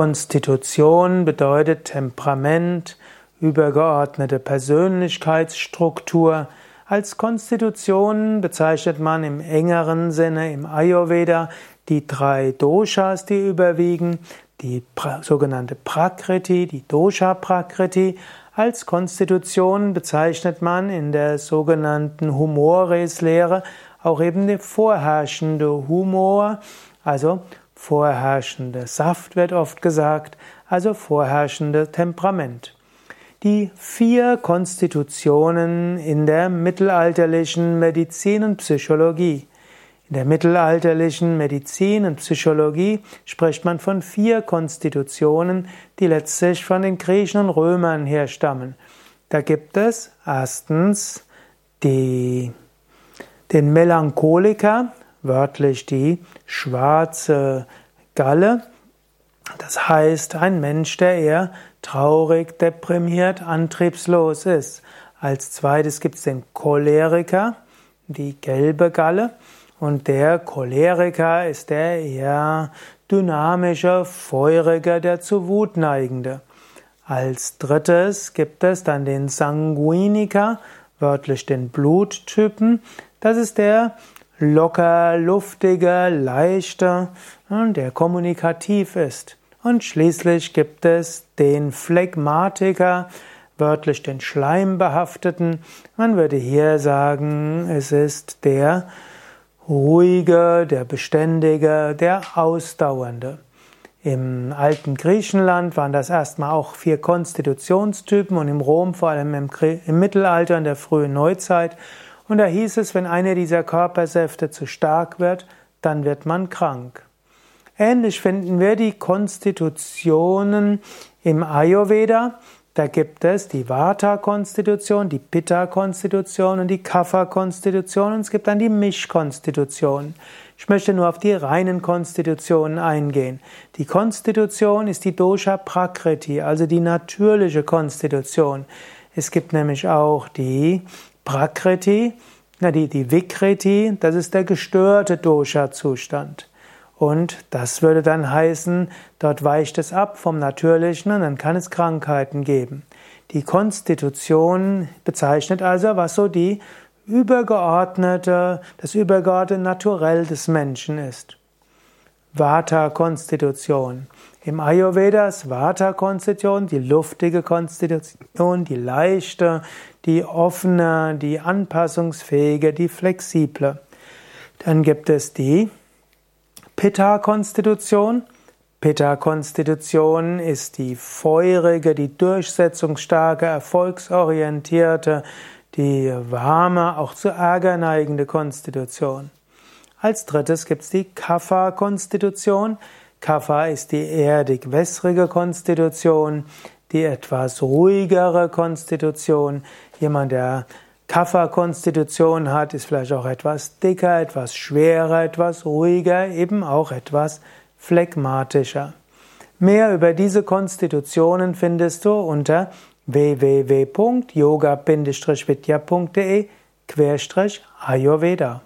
Konstitution bedeutet Temperament, übergeordnete Persönlichkeitsstruktur. Als Konstitution bezeichnet man im engeren Sinne im Ayurveda die drei Doshas, die überwiegen, die sogenannte Prakriti, die Dosha Prakriti. Als Konstitution bezeichnet man in der sogenannten Humores-Lehre auch eben der vorherrschende Humor, also vorherrschende Saft wird oft gesagt, also vorherrschende Temperament. Die vier Konstitutionen in der mittelalterlichen Medizin und Psychologie. In der mittelalterlichen Medizin und Psychologie spricht man von vier Konstitutionen, die letztlich von den Griechen und Römern herstammen. Da gibt es erstens die, den Melancholiker, wörtlich die schwarze Galle. Das heißt, ein Mensch, der eher traurig, deprimiert, antriebslos ist. Als zweites gibt es den Choleriker, die gelbe Galle. Und der Choleriker ist der eher dynamische, feurige, der zu Wut neigende. Als drittes gibt es dann den Sanguiniker, wörtlich den Bluttypen. Das ist der locker, luftige, leichte, der kommunikativ ist. Und schließlich gibt es den Phlegmatiker, wörtlich den Schleimbehafteten. Man würde hier sagen, es ist der ruhige, der beständige, der ausdauernde. Im alten Griechenland waren das erstmal auch vier Konstitutionstypen und im Rom vor allem im, Mittelalter und der frühen Neuzeit. Und da hieß es, wenn einer dieser Körpersäfte zu stark wird, dann wird man krank. Ähnlich finden wir die Konstitutionen im Ayurveda. Da gibt es die Vata-Konstitution, die Pitta-Konstitution und die Kapha-Konstitution und es gibt dann die Misch-Konstitution. Ich möchte nur auf die reinen Konstitutionen eingehen. Die Konstitution ist die Dosha Prakriti, also die natürliche Konstitution. Es gibt nämlich auch die Prakriti, die, die Vikriti, das ist der gestörte Dosha-Zustand. Und das würde dann heißen, dort weicht es ab vom Natürlichen und dann kann es Krankheiten geben. Die Konstitution bezeichnet also, was so die übergeordnete, das übergeordnete Naturell des Menschen ist. Vata-Konstitution. Im Ayurveda ist Vata-Konstitution die luftige Konstitution, die leichte, die offene, die anpassungsfähige, die flexible. Dann gibt es die Pitta-Konstitution. Pitta-Konstitution ist die feurige, die durchsetzungsstarke, erfolgsorientierte, die warme, auch zu Ärger neigende Konstitution. Als drittes gibt es die Kapha-Konstitution. Kapha ist die erdig-wässrige Konstitution, die etwas ruhigere Konstitution. Jemand, der Kapha-Konstitution hat, ist vielleicht auch etwas dicker, etwas schwerer, etwas ruhiger, eben auch etwas phlegmatischer. Mehr über diese Konstitutionen findest du unter www.yoga-vidya.de Ayurveda